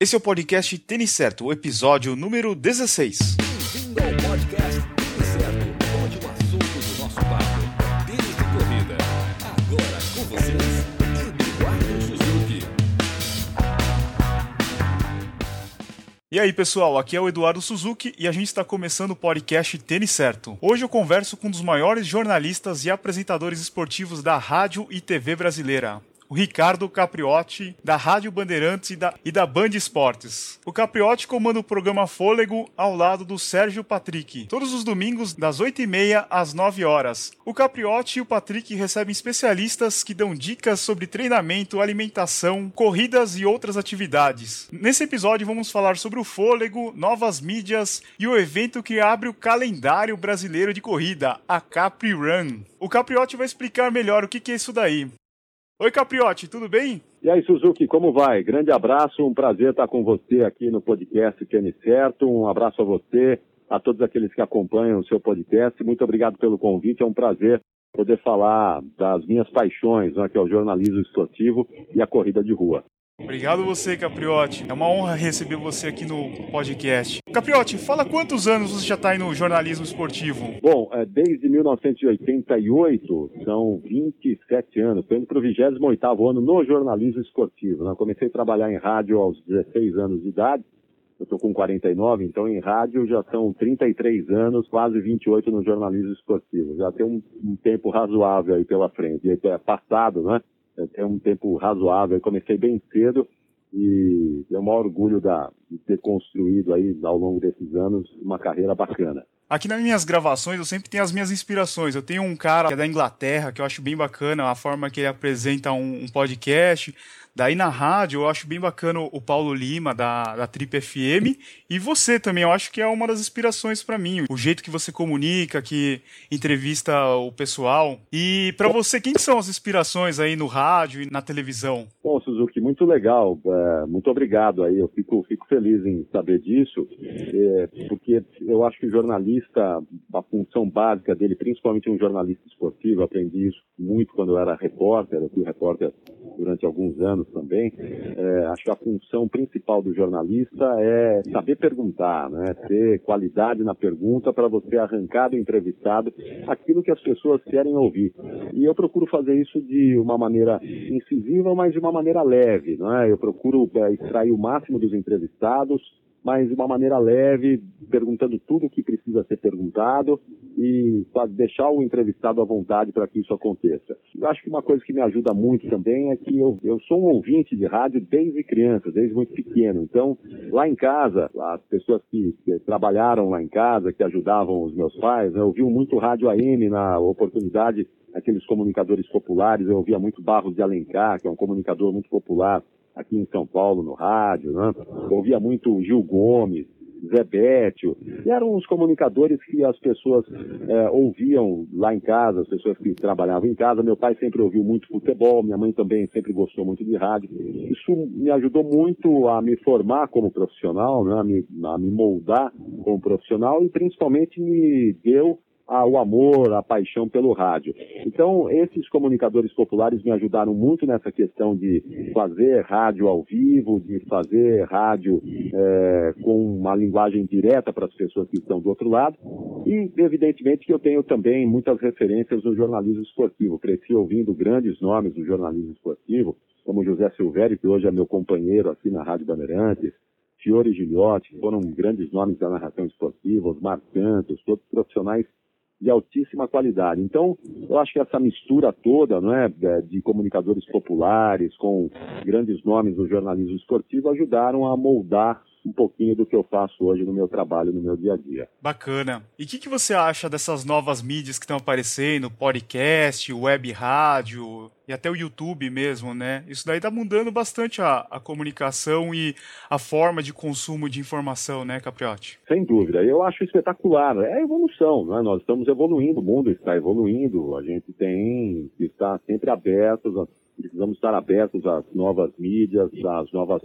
Esse é o podcast Tênis Certo, o episódio número 16. Bem-vindo ao podcast Tênis Certo, onde o assunto do nosso papo, tênis de corrida. Agora com vocês, Eduardo Suzuki. E aí, pessoal, aqui é o Eduardo Suzuki e a gente está começando o podcast Tênis Certo. Hoje eu converso com um dos maiores jornalistas e apresentadores esportivos da rádio e TV brasileira, o Ricardo Capriotti, da Rádio Bandeirantes e da, e da Band Esportes. O Capriotti comanda o programa Fôlego ao lado do Sérgio Patrick, todos os domingos das 8h30 às 9 horas. O Capriotti e o Patrick recebem especialistas que dão dicas sobre treinamento, alimentação, corridas e outras atividades. Nesse episódio vamos falar sobre o fôlego, novas mídias e o evento que abre o calendário brasileiro de corrida, a Capri Run. O Capriotti vai explicar melhor o que é isso daí. Oi, Capriotti, tudo bem? E aí, Suzuki, como vai? Grande abraço, um prazer estar com você aqui no podcast Tênis Certo. Um abraço a você, a todos aqueles que acompanham o seu podcast. Muito obrigado pelo convite, é um prazer poder falar das minhas paixões, né, que é o jornalismo esportivo e a corrida de rua. Obrigado você, Capriotti. É uma honra receber você aqui no podcast. Capriotti, fala quantos anos você já está aí no jornalismo esportivo? Bom, é, desde 1988, são 27 anos. Estou indo para o 28 ano no jornalismo esportivo. Né? Comecei a trabalhar em rádio aos 16 anos de idade. Eu estou com 49, então em rádio já são 33 anos, quase 28 no jornalismo esportivo. Já tem um, um tempo razoável aí pela frente. E é passado, né? Tem um tempo razoável. Eu comecei bem cedo e é um maior orgulho da, de ter construído aí ao longo desses anos uma carreira bacana. Aqui nas minhas gravações eu sempre tenho as minhas inspirações. Eu tenho um cara que é da Inglaterra que eu acho bem bacana a forma que ele apresenta um, um podcast. Daí na rádio eu acho bem bacana o Paulo Lima da, da Trip FM e você também. Eu acho que é uma das inspirações para mim. O jeito que você comunica, que entrevista o pessoal. E para você, quem são as inspirações aí no rádio e na televisão? Bom, Suzuki, muito legal. É, muito obrigado aí. Eu fico, fico feliz em saber disso, é, porque eu acho que o jornalista, a função básica dele, principalmente um jornalista esportivo, aprendi isso muito quando eu era repórter. Eu fui repórter durante alguns anos também, é, acho que a função principal do jornalista é saber perguntar, né? ter qualidade na pergunta para você arrancar do entrevistado aquilo que as pessoas querem ouvir. E eu procuro fazer isso de uma maneira incisiva, mas de uma maneira leve. Não é? Eu procuro é, extrair o máximo dos entrevistados, mas de uma maneira leve, perguntando tudo o que precisa ser perguntado e deixar o entrevistado à vontade para que isso aconteça. Eu acho que uma coisa que me ajuda muito também é que eu, eu sou um ouvinte de rádio desde criança, desde muito pequeno. Então, lá em casa, as pessoas que, que trabalharam lá em casa, que ajudavam os meus pais, né, ouviam muito rádio AM na oportunidade, aqueles comunicadores populares, eu ouvia muito Barros de Alencar, que é um comunicador muito popular aqui em São Paulo no rádio, né? ouvia muito Gil Gomes, Zé Bétio, eram os comunicadores que as pessoas é, ouviam lá em casa, as pessoas que trabalhavam em casa. Meu pai sempre ouviu muito futebol, minha mãe também sempre gostou muito de rádio. Isso me ajudou muito a me formar como profissional, né, a, me, a me moldar como profissional e principalmente me deu o amor, a paixão pelo rádio. Então, esses comunicadores populares me ajudaram muito nessa questão de fazer rádio ao vivo, de fazer rádio é, com uma linguagem direta para as pessoas que estão do outro lado. E, evidentemente, que eu tenho também muitas referências no jornalismo esportivo. Cresci ouvindo grandes nomes do jornalismo esportivo, como José Silvério, que hoje é meu companheiro aqui na Rádio Bandeirantes, Fiore Gilhote, que foram grandes nomes da narração esportiva, Osmar Santos, todos profissionais de altíssima qualidade. Então, eu acho que essa mistura toda, não é, de comunicadores populares com grandes nomes do jornalismo esportivo ajudaram a moldar um pouquinho do que eu faço hoje no meu trabalho, no meu dia a dia. Bacana. E o que, que você acha dessas novas mídias que estão aparecendo, podcast, web rádio e até o YouTube mesmo, né? Isso daí tá mudando bastante a, a comunicação e a forma de consumo de informação, né, Capriotti? Sem dúvida. Eu acho espetacular. É a evolução, né? Nós estamos evoluindo, o mundo está evoluindo, a gente tem que estar sempre abertos precisamos estar abertos às novas mídias, às novas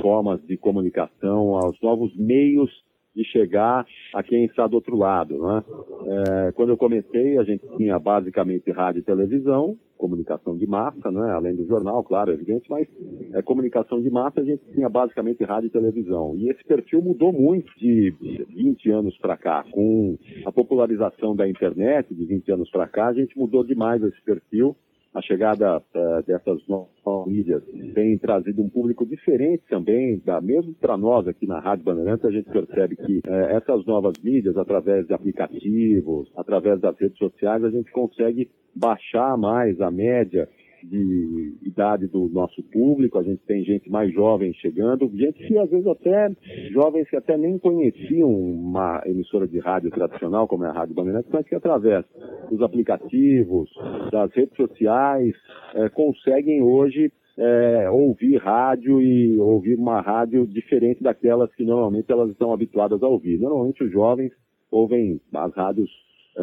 formas de comunicação, aos novos meios de chegar a quem está do outro lado. Né? É, quando eu comecei, a gente tinha basicamente rádio e televisão, comunicação de massa, né? além do jornal, claro, evidente, mas é, comunicação de massa a gente tinha basicamente rádio e televisão. E esse perfil mudou muito de 20 anos para cá. Com a popularização da internet de 20 anos para cá, a gente mudou demais esse perfil a chegada uh, dessas novas mídias tem trazido um público diferente também, da, mesmo para nós aqui na Rádio Bandeirantes, a gente percebe que uh, essas novas mídias, através de aplicativos, através das redes sociais, a gente consegue baixar mais a média de idade do nosso público, a gente tem gente mais jovem chegando, gente que às vezes até, jovens que até nem conheciam uma emissora de rádio tradicional, como é a Rádio Bandeirantes, mas que através dos aplicativos, das redes sociais, é, conseguem hoje é, ouvir rádio e ouvir uma rádio diferente daquelas que normalmente elas estão habituadas a ouvir. Normalmente os jovens ouvem as rádios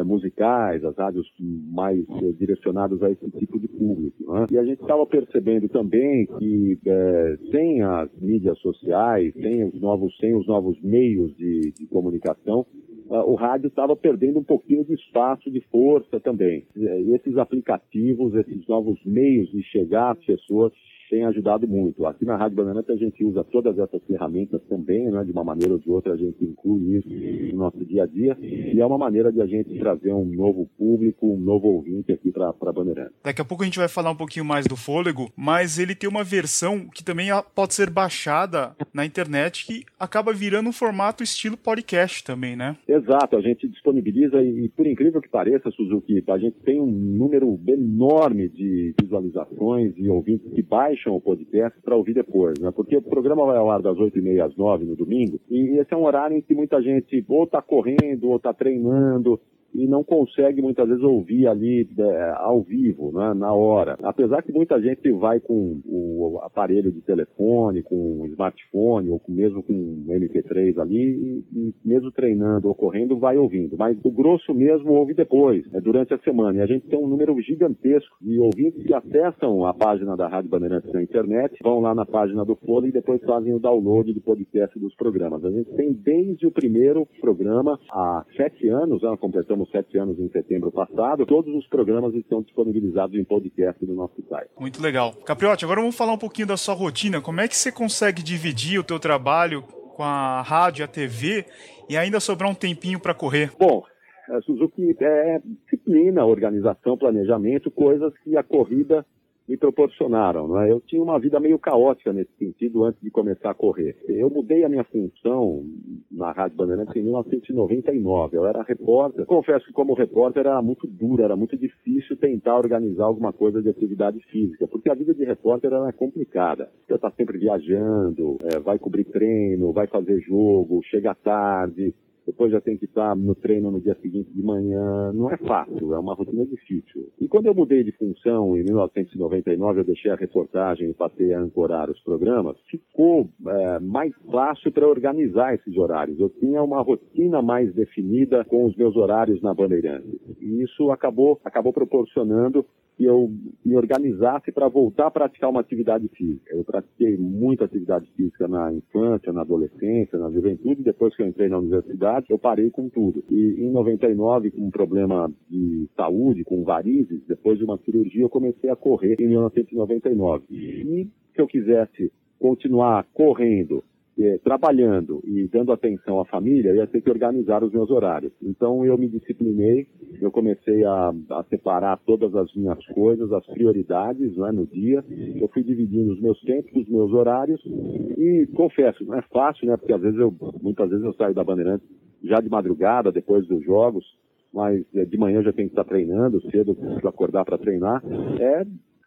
musicais, as rádios mais é, direcionadas a esse tipo de público. Né? E a gente estava percebendo também que é, sem as mídias sociais, sem os novos, sem os novos meios de, de comunicação, o rádio estava perdendo um pouquinho de espaço, de força também. E esses aplicativos, esses novos meios de chegar às pessoas tem ajudado muito. Aqui na Rádio Banana a gente usa todas essas ferramentas também, né? de uma maneira ou de outra a gente inclui isso no nosso dia a dia e é uma maneira de a gente trazer um novo público, um novo ouvinte aqui para a Bandeirantes. Daqui a pouco a gente vai falar um pouquinho mais do Fôlego, mas ele tem uma versão que também pode ser baixada na internet que acaba virando um formato estilo podcast também, né? Exato, a gente disponibiliza e por incrível que pareça, Suzuki, a gente tem um número enorme de visualizações e ouvintes que baixam baixam o podcast para ouvir depois, né? Porque o programa vai ao ar das 8h30 às 9 no domingo, e esse é um horário em que muita gente ou está correndo, ou está treinando, e não consegue muitas vezes ouvir ali é, ao vivo, né, na hora. Apesar que muita gente vai com o aparelho de telefone, com o smartphone, ou mesmo com um MP3 ali, e, mesmo treinando ou correndo, vai ouvindo. Mas o grosso mesmo ouve depois, é, durante a semana. E a gente tem um número gigantesco de ouvintes que acessam a página da Rádio Bandeirantes na internet, vão lá na página do Folha e depois fazem o download do podcast dos programas. A gente tem desde o primeiro programa, há sete anos, né, completamos completamos sete anos em setembro passado. Todos os programas estão disponibilizados em podcast no nosso site. Muito legal. Capriotti, agora vamos falar um pouquinho da sua rotina. Como é que você consegue dividir o teu trabalho com a rádio, e a TV e ainda sobrar um tempinho para correr? Bom, a Suzuki é disciplina, organização, planejamento, coisas que a corrida me proporcionaram. Não é? Eu tinha uma vida meio caótica nesse sentido antes de começar a correr. Eu mudei a minha função na Rádio Bandeirantes em 1999. Eu era repórter. Confesso que como repórter era muito duro, era muito difícil tentar organizar alguma coisa de atividade física, porque a vida de repórter era complicada. Você está sempre viajando, é, vai cobrir treino, vai fazer jogo, chega tarde, depois já tem que estar no treino no dia seguinte de manhã. Não é fácil, é uma rotina difícil. E quando eu mudei de função em 1999, eu deixei a reportagem e passei a ancorar os programas, ficou é, mais fácil para organizar esses horários. Eu tinha uma rotina mais definida com os meus horários na Bandeirantes. E isso acabou, acabou proporcionando que eu me organizasse para voltar a praticar uma atividade física. Eu pratiquei muita atividade física na infância, na adolescência, na juventude, depois que eu entrei na universidade, eu parei com tudo. E em 99, com um problema de saúde, com varizes, depois de uma cirurgia, eu comecei a correr em 1999. E se eu quisesse continuar correndo é, trabalhando e dando atenção à família, eu ia ter que organizar os meus horários. Então eu me disciplinei, eu comecei a, a separar todas as minhas coisas, as prioridades né, no dia. Eu fui dividindo os meus tempos, os meus horários e confesso, não é fácil, né? Porque às vezes eu, muitas vezes eu saio da Bandeirantes já de madrugada, depois dos jogos, mas é, de manhã já tenho que estar treinando, cedo preciso acordar para treinar. É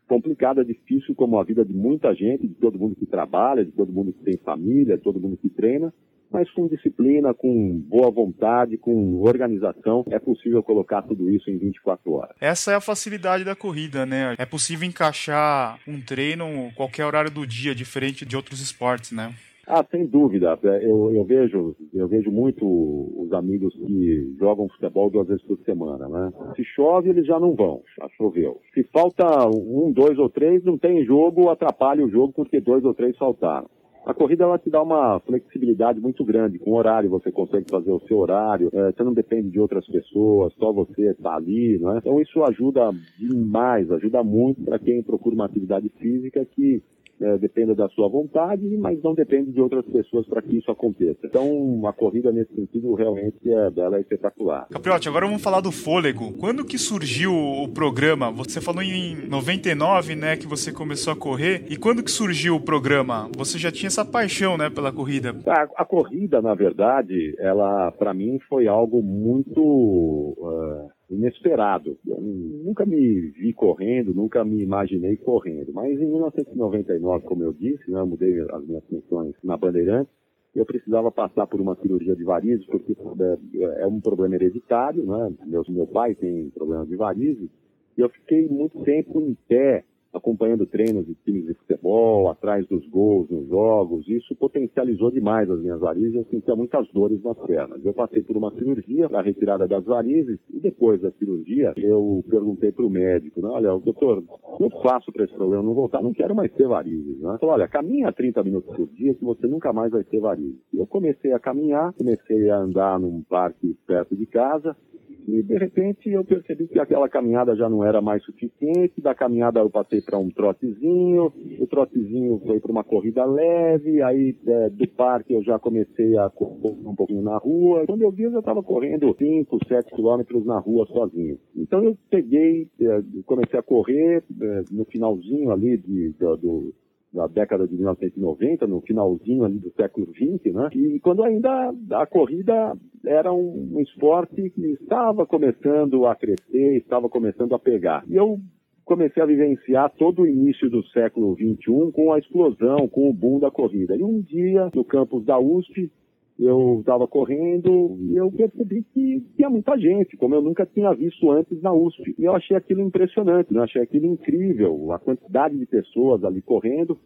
complicada, difícil, como a vida de muita gente, de todo mundo que trabalha, de todo mundo que tem família, de todo mundo que treina, mas com disciplina, com boa vontade, com organização, é possível colocar tudo isso em 24 horas. Essa é a facilidade da corrida, né? É possível encaixar um treino qualquer horário do dia, diferente de outros esportes, né? Ah, sem dúvida. É, eu, eu, vejo, eu vejo muito os amigos que jogam futebol duas vezes por semana, né? Se chove, eles já não vão, já choveu. Se falta um, dois ou três, não tem jogo, atrapalha o jogo porque dois ou três faltaram. A corrida ela te dá uma flexibilidade muito grande. Com horário você consegue fazer o seu horário, é, você não depende de outras pessoas, só você está ali, não é? Então isso ajuda demais, ajuda muito para quem procura uma atividade física que é, dependa da sua vontade, mas não depende de outras pessoas para que isso aconteça. Então, a corrida nesse sentido realmente é, dela é espetacular. Capriotti, agora vamos falar do fôlego. Quando que surgiu o programa? Você falou em 99, né, que você começou a correr. E quando que surgiu o programa? Você já tinha essa paixão, né, pela corrida? A, a corrida, na verdade, ela para mim foi algo muito uh, inesperado. Eu nunca me vi correndo, nunca me imaginei correndo. Mas em 1999, como eu disse, né, eu mudei as minhas funções na Bandeirantes, eu precisava passar por uma cirurgia de varizes, porque é, é um problema hereditário, né? Meu, meu pai tem problema de varizes, e eu fiquei muito tempo em pé, acompanhando treinos de times de futebol, atrás dos gols nos jogos. Isso potencializou demais as minhas varizes. Eu sentia muitas dores nas pernas. Eu passei por uma cirurgia para retirada das varizes e depois da cirurgia eu perguntei para o médico, né, olha, doutor, o que eu faço para esse problema não voltar? Não quero mais ter varizes. Né? Falou, olha, caminha 30 minutos por dia que você nunca mais vai ter varizes. Eu comecei a caminhar, comecei a andar num parque perto de casa, e de repente eu percebi que aquela caminhada já não era mais suficiente. Da caminhada eu passei para um trotezinho, o trotezinho foi para uma corrida leve, aí é, do parque eu já comecei a correr um pouquinho na rua. Quando eu vi, eu já estava correndo 5, 7 quilômetros na rua sozinho. Então eu peguei, é, comecei a correr é, no finalzinho ali de, do, do da década de 1990, no finalzinho ali do século XX, né? E quando ainda a corrida era um, esporte que estava começando a crescer, estava começando a pegar. E eu comecei a vivenciar todo o início do século XXI com a explosão, com o boom da corrida. E um dia, no campus da USP, eu estava correndo e eu percebi que tinha muita gente, como eu nunca tinha visto antes na USP. E eu achei aquilo impressionante, né? achei aquilo incrível, a quantidade de pessoas ali correndo.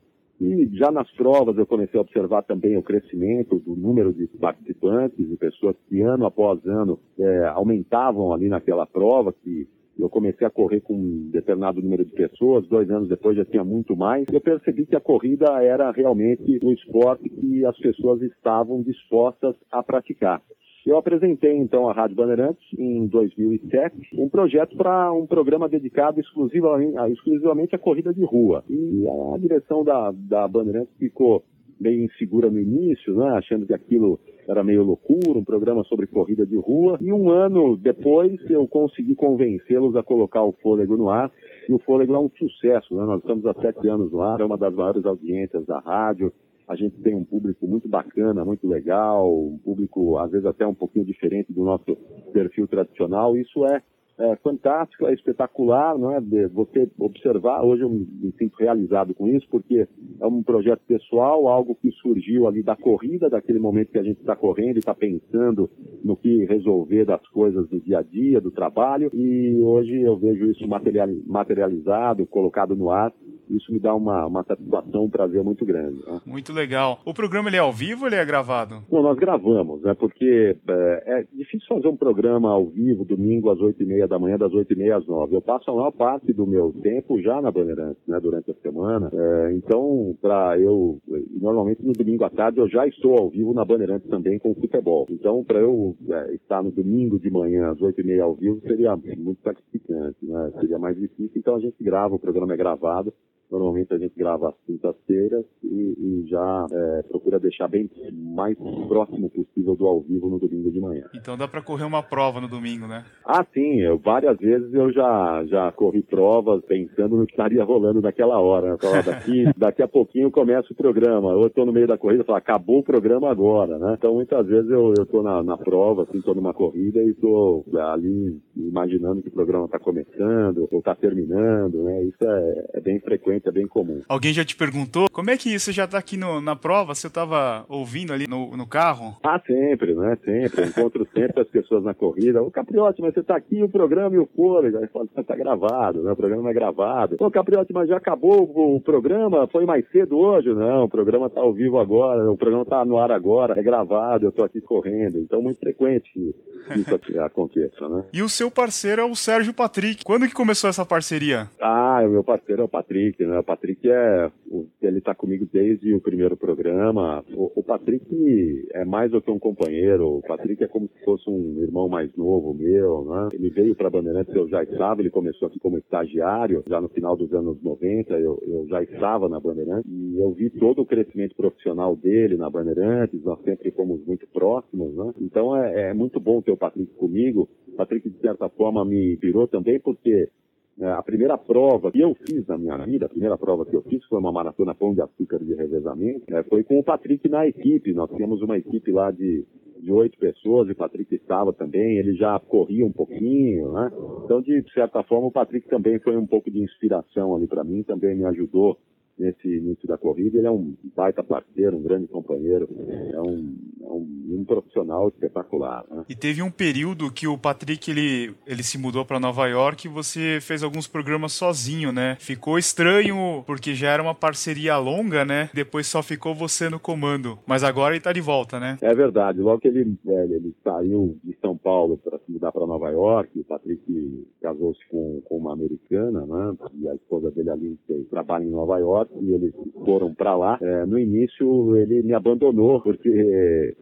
E já nas provas eu comecei a observar também o crescimento do número de participantes, de pessoas que ano após ano é, aumentavam ali naquela prova, que eu comecei a correr com um determinado número de pessoas, dois anos depois já tinha muito mais. Eu percebi que a corrida era realmente um esporte que as pessoas estavam dispostas a praticar. Eu apresentei então à Rádio Bandeirantes em 2007 um projeto para um programa dedicado exclusivamente, exclusivamente à corrida de rua. E a direção da, da Bandeirantes ficou meio insegura no início, né, achando que aquilo era meio loucura, um programa sobre corrida de rua. E um ano depois eu consegui convencê-los a colocar o Fôlego no ar. E o Fôlego é um sucesso, né? Nós estamos há sete anos no ar, é uma das maiores audiências da rádio. A gente tem um público muito bacana, muito legal, um público às vezes até um pouquinho diferente do nosso perfil tradicional. Isso é é fantástico, é espetacular, não é? De você observar, hoje eu me sinto realizado com isso, porque é um projeto pessoal, algo que surgiu ali da corrida, daquele momento que a gente está correndo e está pensando no que resolver das coisas do dia a dia, do trabalho, e hoje eu vejo isso materializado, colocado no ar, isso me dá uma, uma satisfação, um prazer muito grande. Né? Muito legal. O programa ele é ao vivo ou ele é gravado? Não, nós gravamos, né? Porque é, é difícil fazer um programa ao vivo, domingo às oito e meia da manhã, das oito e meia às nove. Eu passo a maior parte do meu tempo já na Bandeirantes, né? Durante a semana. É, então, para eu, normalmente no domingo à tarde eu já estou ao vivo na Bandeirantes também com o futebol. Então, para eu é, estar no domingo de manhã às oito e meia ao vivo seria muito sacrificante, né? Seria mais difícil. Então a gente grava, o programa é gravado. Normalmente a gente grava às quintas-feiras e, e, já é, procura deixar bem mais próximo possível do ao vivo no domingo de manhã. Então dá para correr uma prova no domingo, né? Ah, sim. Eu, várias vezes eu já, já corri provas pensando no que estaria rolando naquela hora. Né? daqui, daqui a pouquinho começa o programa. Ou eu estou no meio da corrida e falo, acabou o programa agora, né? Então muitas vezes eu estou na, na prova, assim, estou numa corrida e estou ali imaginando que o programa está começando ou está terminando, né? Isso é, é bem frequente é bem comum. Alguém já te perguntou como é que você já está aqui no, na prova? Você estava ouvindo ali no, no carro? Ah, sempre, né? Sempre. encontro sempre as pessoas na corrida. Ô, Capriotti, mas você está aqui, o programa e o fôlego. Aí fala, está gravado, né? O programa é gravado. Ô, Capriotti, mas já acabou o, o programa? Foi mais cedo hoje? Não, o programa está ao vivo agora, o programa está no ar agora, é gravado, eu estou aqui correndo. Então, muito frequente isso aconteça, né? E o seu parceiro é o Sérgio Patrick. Quando que começou essa parceria? Ah, o meu parceiro é o Patrick, né? Né? O Patrick é, ele está comigo desde o primeiro programa. O, o, Patrick é mais do que um companheiro. O Patrick é como se fosse um irmão mais novo meu, né? Ele veio para Bandeirantes, eu já estava, ele começou aqui como estagiário, já no final dos anos 90, eu, eu já estava na Bandeirantes e eu vi todo o crescimento profissional dele na Bandeirantes, nós sempre fomos muito próximos, né? Então é, é muito bom ter o Patrick comigo. O Patrick, de certa forma, me virou também porque a primeira prova que eu fiz na minha vida, a primeira prova que eu fiz foi uma maratona pão de açúcar de revezamento, né, foi com o Patrick na equipe. Nós tínhamos uma equipe lá de de oito pessoas, e o Patrick estava também, ele já corria um pouquinho, né? Então, de certa forma, o Patrick também foi um pouco de inspiração ali para mim, também me ajudou nesse início da corrida. Ele é um baita parceiro, um grande companheiro, é um, é um, um profissional espetacular. Né? E teve um período que o Patrick ele, ele se mudou para Nova York e você fez alguns programas sozinho, né? Ficou estranho porque já era uma parceria longa, né? Depois só ficou você no comando, mas agora ele tá de volta, né? É verdade. Logo que ele, é, ele saiu de São Paulo para se mudar para Nova York, o Patrick casou-se com, com uma americana, né? E a esposa dele ali trabalha em Nova York e eles foram para lá. É, no início ele me abandonou porque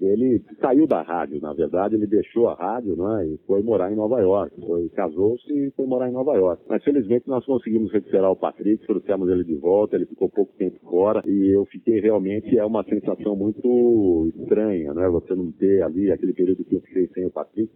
ele saiu da rádio, na verdade ele deixou a rádio, né, e foi morar em Nova York. Foi casou-se e foi morar em Nova York. Mas felizmente nós conseguimos recuperar o Patrick, trouxemos ele de volta. Ele ficou pouco tempo fora e eu fiquei realmente é uma sensação muito estranha, né? Você não ter ali aquele período que eu fiquei sem o Patrick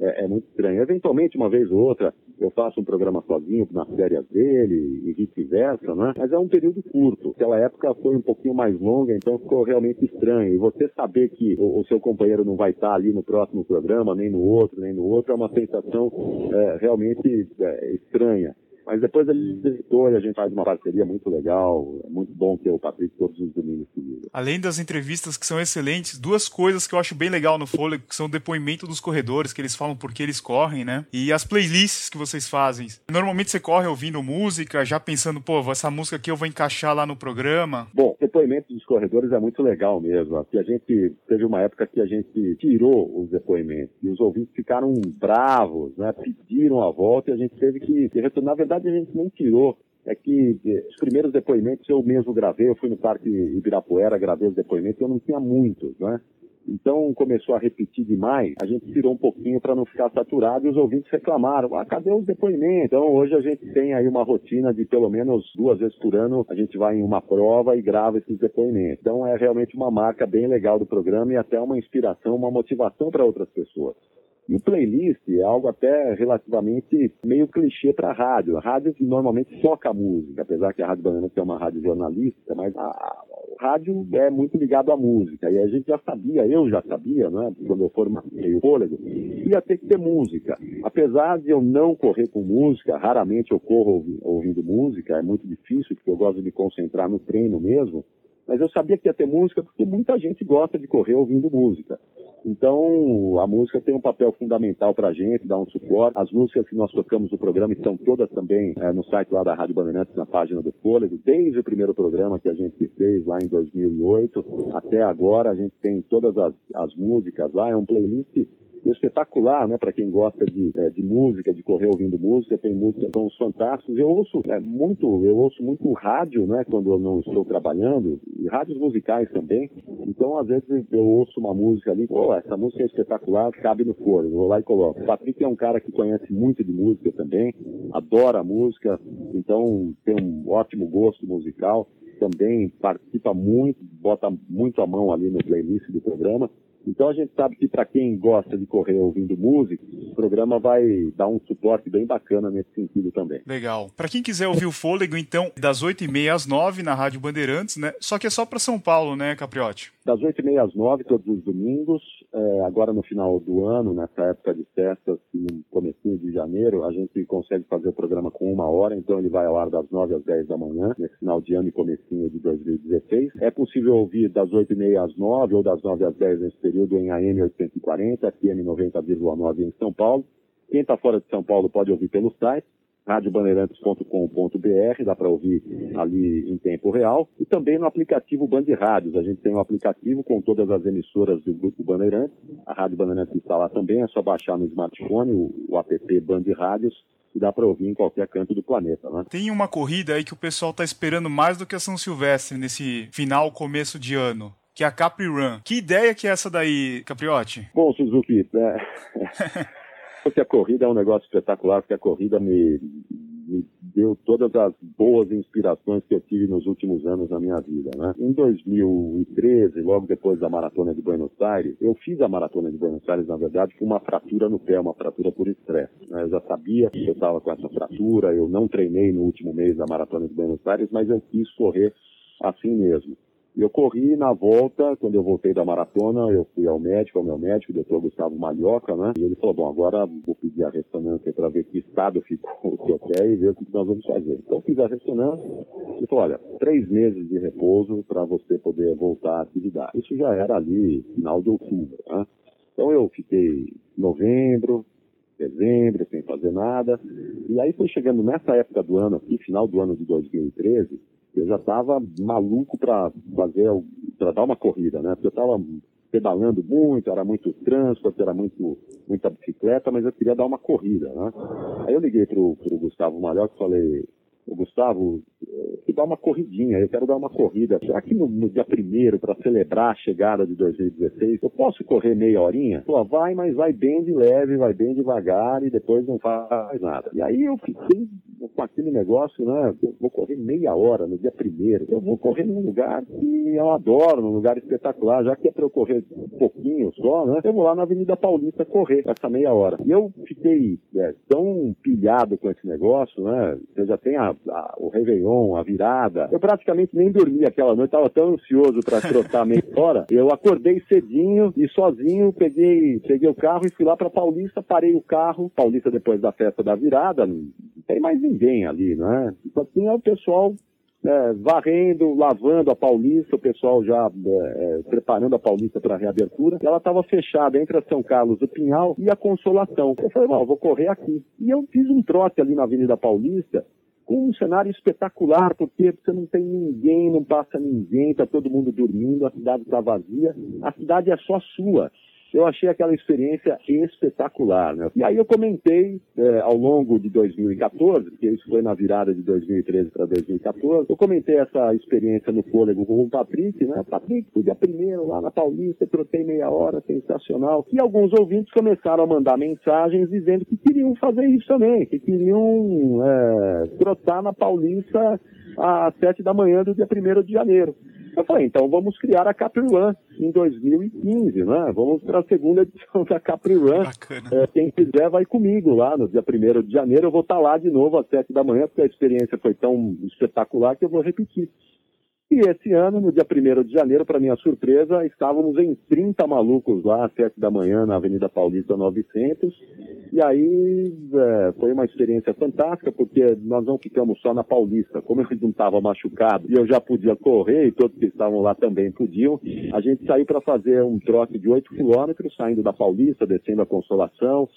é, é, muito estranho. Eventualmente, uma vez ou outra, eu faço um programa sozinho nas férias dele e vice-versa, né? Mas é um período curto. Aquela época foi um pouquinho mais longa, então ficou realmente estranho. E você saber que o, o seu companheiro não vai estar ali no próximo programa, nem no outro, nem no outro, é uma sensação é, realmente é, estranha. Mas depois ele visitou e a gente faz uma parceria muito legal. É muito bom ter o Patrick todos os domínios comigo. Além das entrevistas que são excelentes, duas coisas que eu acho bem legal no Fôlego, que são o depoimento dos corredores, que eles falam por que eles correm, né? E as playlists que vocês fazem. Normalmente você corre ouvindo música, já pensando, pô, essa música aqui eu vou encaixar lá no programa. Bom, depoimento dos corredores é muito legal mesmo. Aqui a gente teve uma época que a gente tirou os depoimentos e os ouvintes ficaram bravos, né? Pediram a volta e a gente teve que, que retornar. Na verdade, verdade, a gente não tirou. É que eh, os primeiros depoimentos eu mesmo gravei, eu fui no Parque Ibirapuera, gravei os depoimentos, eu não tinha muitos, né? Então começou a repetir demais, a gente tirou um pouquinho para não ficar saturado e os ouvintes reclamaram, ah, cadê os depoimentos? Então hoje a gente tem aí uma rotina de pelo menos duas vezes por ano, a gente vai em uma prova e grava esses depoimentos. Então é realmente uma marca bem legal do programa e até uma inspiração, uma motivação para outras pessoas. E o playlist é algo até relativamente meio clichê para a rádio. A rádio normalmente toca música, apesar que a Rádio Banana é uma rádio jornalística, mas a, a, rádio é muito ligado à música. E a gente já sabia, eu já sabia, né, quando eu formei o fôlego, ia ter que ter música. Apesar de eu não correr com música, raramente eu corro ouvindo música, é muito difícil, porque eu gosto de me concentrar no treino mesmo. Mas eu sabia que ia ter música porque muita gente gosta de correr ouvindo música. Então, a música tem um papel fundamental para a gente, dá um suporte. As músicas que nós tocamos no programa estão todas também é, no site lá da Rádio Bandeirantes, na página do Fôlego. Desde o primeiro programa que a gente fez lá em 2008 até agora, a gente tem todas as, as músicas lá. É um playlist espetacular, né? Para quem gosta de, é, de música, de correr ouvindo música, tem músicas tão fantásticos. Eu ouço é, muito, eu ouço muito rádio, né? Quando eu não estou trabalhando, e rádios musicais também. Então, às vezes eu ouço uma música ali, pô, essa música é espetacular, cabe no fone, vou lá e coloco. O Patrick é um cara que conhece muito de música também, adora música, então tem um ótimo gosto musical também participa muito, bota muito a mão ali no playlist do programa. Então a gente sabe que para quem gosta de correr ouvindo música, o programa vai dar um suporte bem bacana nesse sentido também. Legal. Para quem quiser ouvir o Fôlego, então, das 8h30 às 9 na Rádio Bandeirantes, né? Só que é só para São Paulo, né, Capriotti? Das 8h30 às 9 todos os domingos. É, agora no final do ano, nessa época de festas, no comecinho de janeiro, a gente consegue fazer o programa com uma hora, então ele vai ao ar das 9 às 10 da manhã, nesse final de ano e comecinho de 2016. É possível ouvir das 8h30 às 9 ou das 9 às 10 nesse período em AM 840, FM 90,9 em São Paulo. Quem está fora de São Paulo pode ouvir pelo site radiobandeirantes.com.br, dá para ouvir ali em tempo real, e também no aplicativo Band Rádios. A gente tem um aplicativo com todas as emissoras do Grupo Bandeirantes. A Rádio Bandeirantes está lá também, é só baixar no smartphone o, o app Band Rádios e dá para ouvir em qualquer canto do planeta. Né? Tem uma corrida aí que o pessoal está esperando mais do que a São Silvestre nesse final, começo de ano que é a Capri Run. Que ideia que é essa daí, Capriotti? Bom, Suzuki, é... porque a corrida é um negócio espetacular, porque a corrida me, me deu todas as boas inspirações que eu tive nos últimos anos da minha vida, né? Em 2013, logo depois da Maratona de Buenos Aires, eu fiz a Maratona de Buenos Aires, na verdade, com uma fratura no pé, uma fratura por estresse. Né? Eu já sabia que eu estava com essa fratura, eu não treinei no último mês da Maratona de Buenos Aires, mas eu quis correr assim mesmo. Eu corri na volta, quando eu voltei da maratona, eu fui ao médico, ao meu médico, o doutor Gustavo Malhoca, né? E ele falou, bom, agora vou pedir a ressonância para ver que estado ficou o seu pé e ver o que nós vamos fazer. Então fiz a ressonância e falou, olha, três meses de repouso para você poder voltar à atividade. Isso já era ali, final de outubro, né? Então eu fiquei novembro, dezembro, sem fazer nada. E aí foi chegando nessa época do ano aqui, final do ano de 2013, eu já estava maluco para fazer, para dar uma corrida, né? Porque eu estava pedalando muito, era muito transporte, era muito, muita bicicleta, mas eu queria dar uma corrida, né? Aí eu liguei pro, pro Gustavo Malhoca e falei, o Gustavo, que dá uma corridinha, eu quero dar uma corrida. Que no, no dia primeiro, para celebrar a chegada de 2016, eu posso correr meia horinha? Pô, vai, mas vai bem de leve, vai bem devagar e depois não faz nada. E aí eu fiquei com aquele negócio, né? Eu vou correr meia hora no dia primeiro. Eu vou correr num lugar que eu adoro, num lugar espetacular, já que é para eu correr um pouquinho só, né? Eu vou lá na Avenida Paulista correr essa meia hora. E eu fiquei é, tão pilhado com esse negócio, né? Eu já tenho a, a, o Réveillon, a virada. Eu praticamente nem dormi aquela noite, estava tão ansioso para trotar meia hora. Eu acordei cedinho e sozinho peguei, peguei o carro e fui lá para Paulista, parei o carro. Paulista depois da festa da virada, não tem mais ninguém ali, né? Só tinha o pessoal é, varrendo, lavando a Paulista, o pessoal já é, é preparando a Paulista para a reabertura. ela estava fechada entre a São Carlos do Pinhal e a Consolação. Eu falei, não, vou correr aqui. E eu fiz um trote ali na Avenida Paulista, com um cenário espetacular, porque você não tem ninguém, não passa ninguém, está todo mundo dormindo, a cidade está vazia, a cidade é só sua eu achei aquela experiência espetacular. Né? E aí eu comentei é, ao longo de 2014, porque isso foi na virada de 2013 para 2014, eu comentei essa experiência no fôlego com o Patrick, né? Patrick, fui dia primeiro lá na Paulista, trotei meia hora, sensacional. E alguns ouvintes começaram a mandar mensagens dizendo que queriam fazer isso também, que queriam é, trotar na Paulista às sete da manhã do dia primeiro de janeiro. Eu falei, então vamos criar a Capri Run em 2015, né? Vamos para a segunda edição da Capri Run. É, quem quiser vai comigo lá no dia 1 de janeiro. Eu vou estar tá lá de novo às 7 da manhã, porque a experiência foi tão espetacular que eu vou repetir. E esse ano, no dia 1 de janeiro, para minha surpresa, estávamos em 30 malucos lá, às 7 da manhã, na Avenida Paulista 900. E aí é, foi uma experiência fantástica, porque nós não ficamos só na Paulista. Como eu não estava machucado e eu já podia correr, e todos que estavam lá também podiam, a gente saiu para fazer um trote de 8 quilômetros, saindo da Paulista, descendo a Consolação,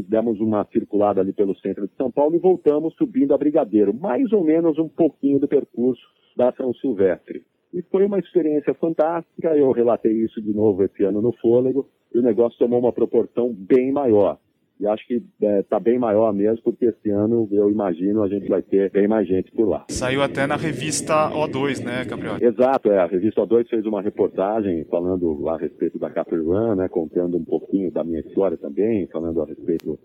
demos uma circulada ali pelo centro de São Paulo e voltamos subindo a Brigadeiro, mais ou menos um pouquinho do percurso da São Silvestre. E foi uma experiência fantástica, eu relatei isso de novo esse ano no Fôlego, e o negócio tomou uma proporção bem maior. E acho que está é, tá bem maior mesmo, porque esse ano, eu imagino, a gente vai ter bem mais gente por lá. Saiu até na revista O2, né, Gabriel? Exato, é. A revista O2 fez uma reportagem falando a respeito da Capri Run, né, contando um pouquinho da minha história também, falando a respeito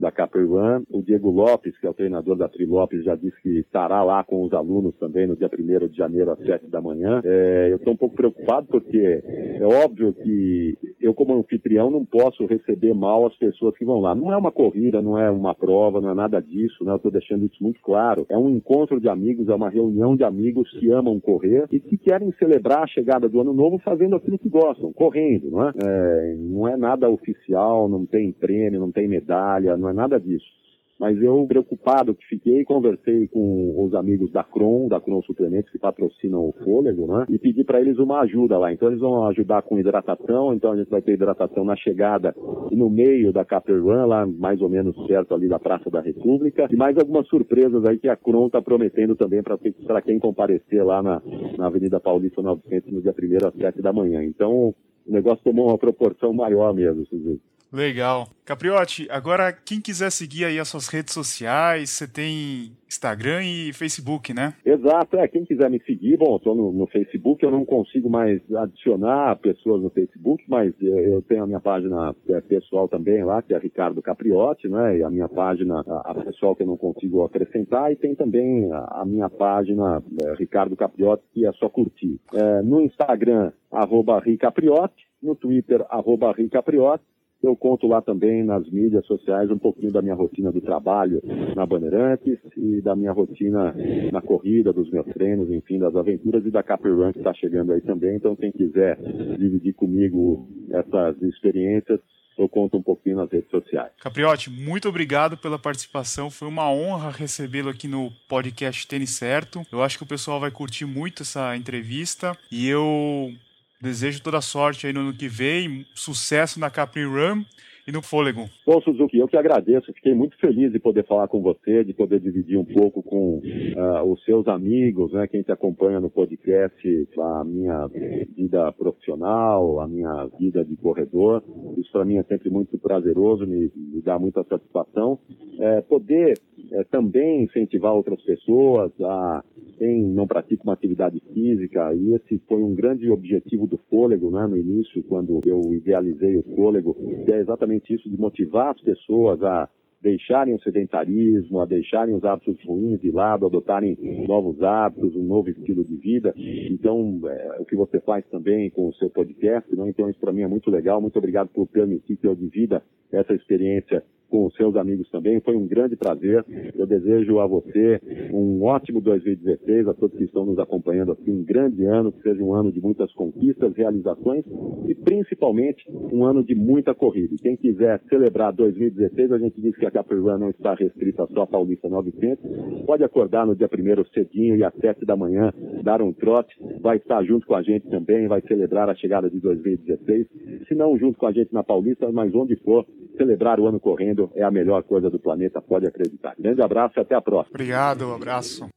da Caperwan. O Diego Lopes, que é o treinador da Tri Lopes, já disse que estará lá com os alunos também no dia 1 de janeiro às 7 da manhã. É, eu estou um pouco preocupado porque é óbvio que eu, como anfitrião, não posso receber mal as pessoas que vão lá. Não é uma corrida, não é uma prova, não é nada disso, né? Eu estou deixando isso muito claro. É um encontro de amigos, é uma reunião de amigos que amam correr e que querem celebrar a chegada do ano novo fazendo aquilo que gostam, correndo, não é? é não é nada oficial, não tem prêmio, não tem medalha, não é nada disso. Mas eu, preocupado que fiquei, conversei com os amigos da Cron, da Cron Suplementos, que patrocinam o fôlego, né? E pedi para eles uma ajuda lá. Então eles vão ajudar com hidratação, então a gente vai ter hidratação na chegada e no meio da Caper Run, lá mais ou menos perto ali da Praça da República. E mais algumas surpresas aí que a Cron está prometendo também para quem comparecer lá na, na Avenida Paulista 900 no dia 1 às 7 da manhã. Então o negócio tomou uma proporção maior mesmo, Suzuki. Legal. Capriotti, agora quem quiser seguir aí as suas redes sociais, você tem Instagram e Facebook, né? Exato, é. Quem quiser me seguir, bom, estou no, no, Facebook, eu não consigo mais adicionar pessoas no Facebook, mas eu tenho a minha página é, pessoal também lá, que é Ricardo Capriotti, né? E a minha página, a, a pessoal que eu não consigo acrescentar, e tem também a, a minha página, é, Ricardo Capriotti, que é só curtir. No Instagram, arroba Ricapriotti, no Twitter, arroba Ricapriotti, eu conto lá também nas mídias sociais um pouquinho da minha rotina do trabalho na Bandeirantes e da minha rotina na corrida, dos meus treinos, enfim, das aventuras e da Capri Run que está chegando aí também. Então, quem quiser dividir comigo essas experiências, eu conto um pouquinho nas redes sociais. Capriotti, muito obrigado pela participação. Foi uma honra recebê-lo aqui no podcast Tênis Certo. Eu acho que o pessoal vai curtir muito essa entrevista e eu Desejo toda sorte aí no ano que vem, sucesso na Capri Run e no fôlego. Bom, Suzuki, eu que agradeço. Fiquei muito feliz de poder falar com você, de poder dividir um pouco com uh, os seus amigos, né, quem te acompanha no podcast, a minha vida profissional, a minha vida de corredor. Isso para mim é sempre muito prazeroso, me, me dá muita satisfação. É, poder é, também incentivar outras pessoas a quem não pratica uma atividade física, e esse foi um grande objetivo do fôlego, né, no início, quando eu idealizei o fôlego, é exatamente isso, de motivar as pessoas a deixarem o sedentarismo, a deixarem os hábitos ruins de lado, adotarem novos hábitos, um novo estilo de vida. Então, é, o que você faz também com o seu podcast, né? então isso para mim é muito legal. Muito obrigado por permitir que eu divida essa experiência com os seus amigos também. Foi um grande prazer. Eu desejo a você um ótimo 2016, a todos que estão nos acompanhando aqui, um grande ano, que seja um ano de muitas conquistas, realizações e principalmente um ano de muita corrida. E quem quiser celebrar 2016, a gente diz que a Capri Run não está restrita só a Paulista 900. Pode acordar no dia primeiro cedinho e às 7 da manhã dar um trote. Vai estar junto com a gente também, vai celebrar a chegada de 2016. Se não junto com a gente na Paulista, mas onde for, celebrar o ano correndo é a melhor coisa do planeta, pode acreditar. Grande abraço e até a próxima. Obrigado, um abraço.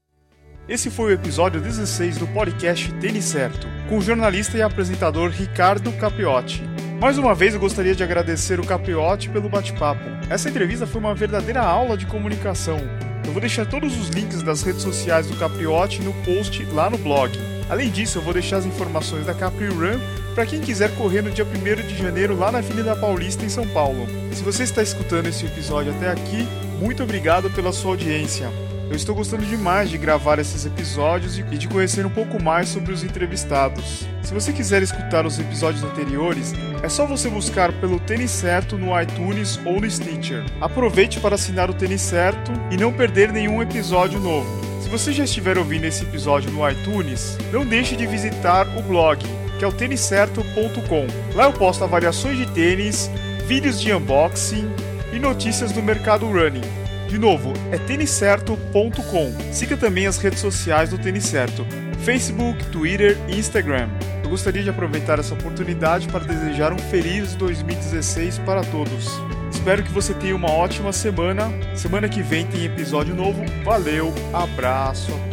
Esse foi o episódio 16 do podcast Tênis Certo, com o jornalista e apresentador Ricardo Capiotti. Mais uma vez eu gostaria de agradecer o Capiotti pelo bate-papo. Essa entrevista foi uma verdadeira aula de comunicação. Eu vou deixar todos os links das redes sociais do Capriotti no post lá no blog. Além disso, eu vou deixar as informações da Capri Run para quem quiser correr no dia 1 de janeiro lá na Avenida Paulista em São Paulo. Se você está escutando esse episódio até aqui, muito obrigado pela sua audiência. Eu estou gostando demais de gravar esses episódios e de conhecer um pouco mais sobre os entrevistados. Se você quiser escutar os episódios anteriores, é só você buscar pelo Tênis Certo no iTunes ou no Stitcher. Aproveite para assinar o Tênis Certo e não perder nenhum episódio novo. Se você já estiver ouvindo esse episódio no iTunes, não deixe de visitar o blog que é o têniscerto.com. Lá eu posto avaliações de tênis, vídeos de unboxing e notícias do mercado running. De novo, é têniscerto.com. Siga também as redes sociais do Tênis Certo: Facebook, Twitter e Instagram. Eu gostaria de aproveitar essa oportunidade para desejar um feliz 2016 para todos. Espero que você tenha uma ótima semana. Semana que vem tem episódio novo. Valeu, abraço